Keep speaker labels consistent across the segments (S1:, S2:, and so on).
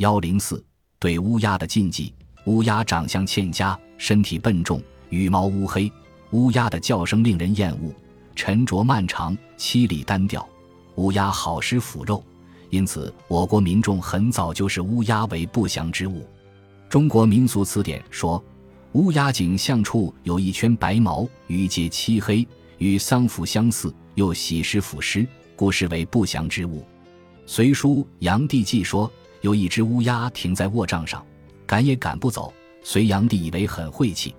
S1: 幺零四对乌鸦的禁忌：乌鸦长相欠佳，身体笨重，羽毛乌黑。乌鸦的叫声令人厌恶，沉着漫长，凄厉单调。乌鸦好食腐肉，因此我国民众很早就视乌鸦为不祥之物。中国民俗词典说，乌鸦颈项处有一圈白毛，羽节漆黑，与丧服相似，又喜食腐尸，故视为不祥之物。《隋书·杨帝纪》说，有一只乌鸦停在卧帐上，赶也赶不走。隋炀帝以为很晦气。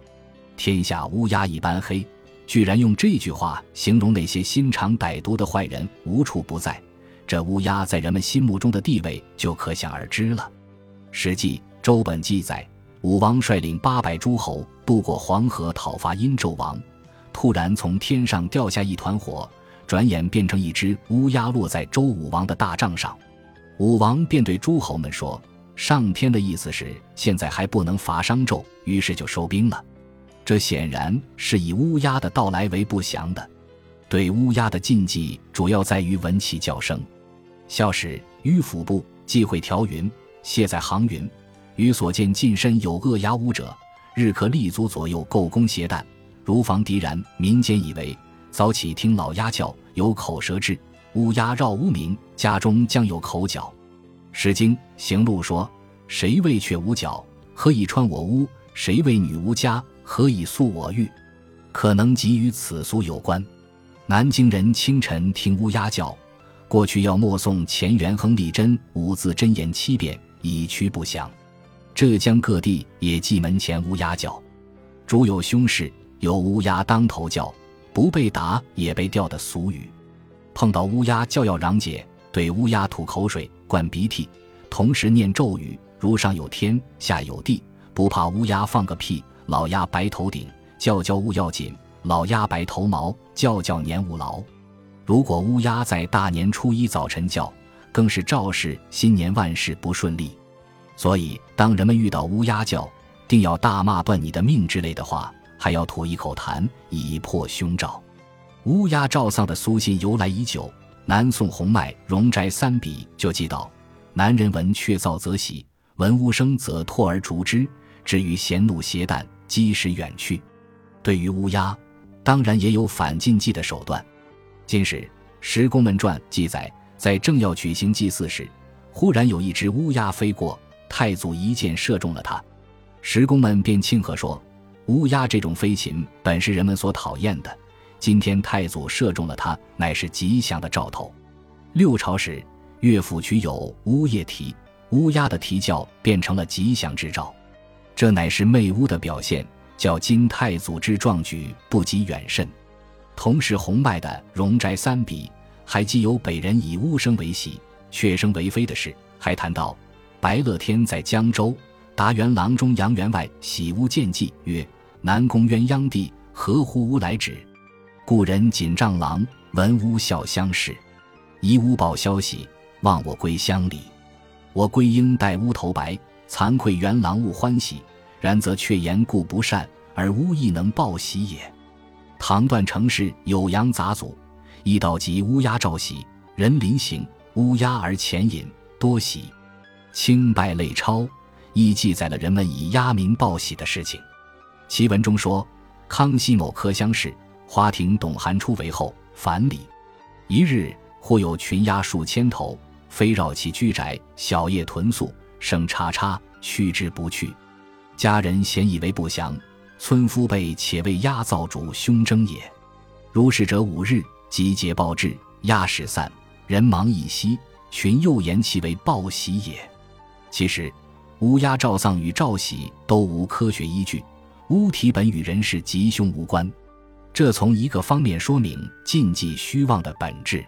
S1: 天下乌鸦一般黑，居然用这句话形容那些心肠歹毒的坏人无处不在，这乌鸦在人们心目中的地位就可想而知了。《史记·周本》记载，武王率领八百诸侯渡过黄河讨伐殷纣王，突然从天上掉下一团火，转眼变成一只乌鸦落在周武王的大帐上。武王便对诸侯们说：“上天的意思是现在还不能伐商纣，于是就收兵了。”这显然是以乌鸦的到来为不祥的。对乌鸦的禁忌主要在于闻其叫声。孝史迂府部忌讳条云：谢在行云，于所见近身有恶鸦乌者，日可立足左右构弓携弹，如防敌然。民间以为早起听老鸦叫，有口舌之，乌鸦绕屋鸣，家中将有口角。诗经行路说：谁为雀无角？何以穿我屋？谁为女无家？何以诉我欲？可能即与此俗有关。南京人清晨听乌鸦叫，过去要默诵乾元亨利贞五字真言七遍，以驱不祥。浙江各地也祭门前乌鸦叫，诸有凶事，有乌鸦当头叫，不被打也被吊的俗语。碰到乌鸦叫要嚷解，对乌鸦吐口水、灌鼻涕，同时念咒语，如上有天，下有地，不怕乌鸦放个屁。老鸦白头顶，叫叫勿要紧；老鸦白头毛，叫叫年勿劳。如果乌鸦在大年初一早晨叫，更是昭示新年万事不顺利。所以，当人们遇到乌鸦叫，定要大骂断你的命之类的话，还要吐一口痰以破凶兆。乌鸦召丧的苏信由来已久，南宋洪迈《容斋三笔》就记道：“男人闻雀噪则喜，闻乌声则唾而逐之，至于衔怒携弹。”及时远去。对于乌鸦，当然也有反禁忌的手段。近史《石公门传》记载，在正要举行祭祀时，忽然有一只乌鸦飞过，太祖一箭射中了它。石公们便庆贺说：“乌鸦这种飞禽本是人们所讨厌的，今天太祖射中了它，乃是吉祥的兆头。”六朝时，乐府曲有《乌夜啼》，乌鸦的啼叫变成了吉祥之兆。这乃是媚巫的表现，叫今太祖之壮举不及远甚。同时，洪迈的《容斋三笔》还记有北人以巫声为喜，雀声为非的事。还谈到白乐天在江州达元郎中杨员外喜巫见计，曰：“南宫鸳鸯帝何乎乌来止？故人锦帐郎闻巫笑相视，疑巫报消息，望我归乡里。我归应待乌头白，惭愧元郎勿欢喜。”然则却言故不善，而巫亦能报喜也。唐段成氏《酉阳杂祖》一道即乌鸦照喜，人临行，乌鸦而前引，多喜。清拜类钞亦记载了人们以鸦鸣报喜的事情。其文中说，康熙某科乡试，花亭董寒初为后，返礼。一日，忽有群鸦数千头，飞绕其居宅，小夜豚宿，声叉叉，去之不去。家人咸以为不祥，村夫辈且为鸭造主凶征也。如是者五日，集结报至，鸦始散，人忙已息，群又言其为报喜也。其实，乌鸦照丧与照喜都无科学依据，乌啼本与人事吉凶无关。这从一个方面说明禁忌虚妄的本质。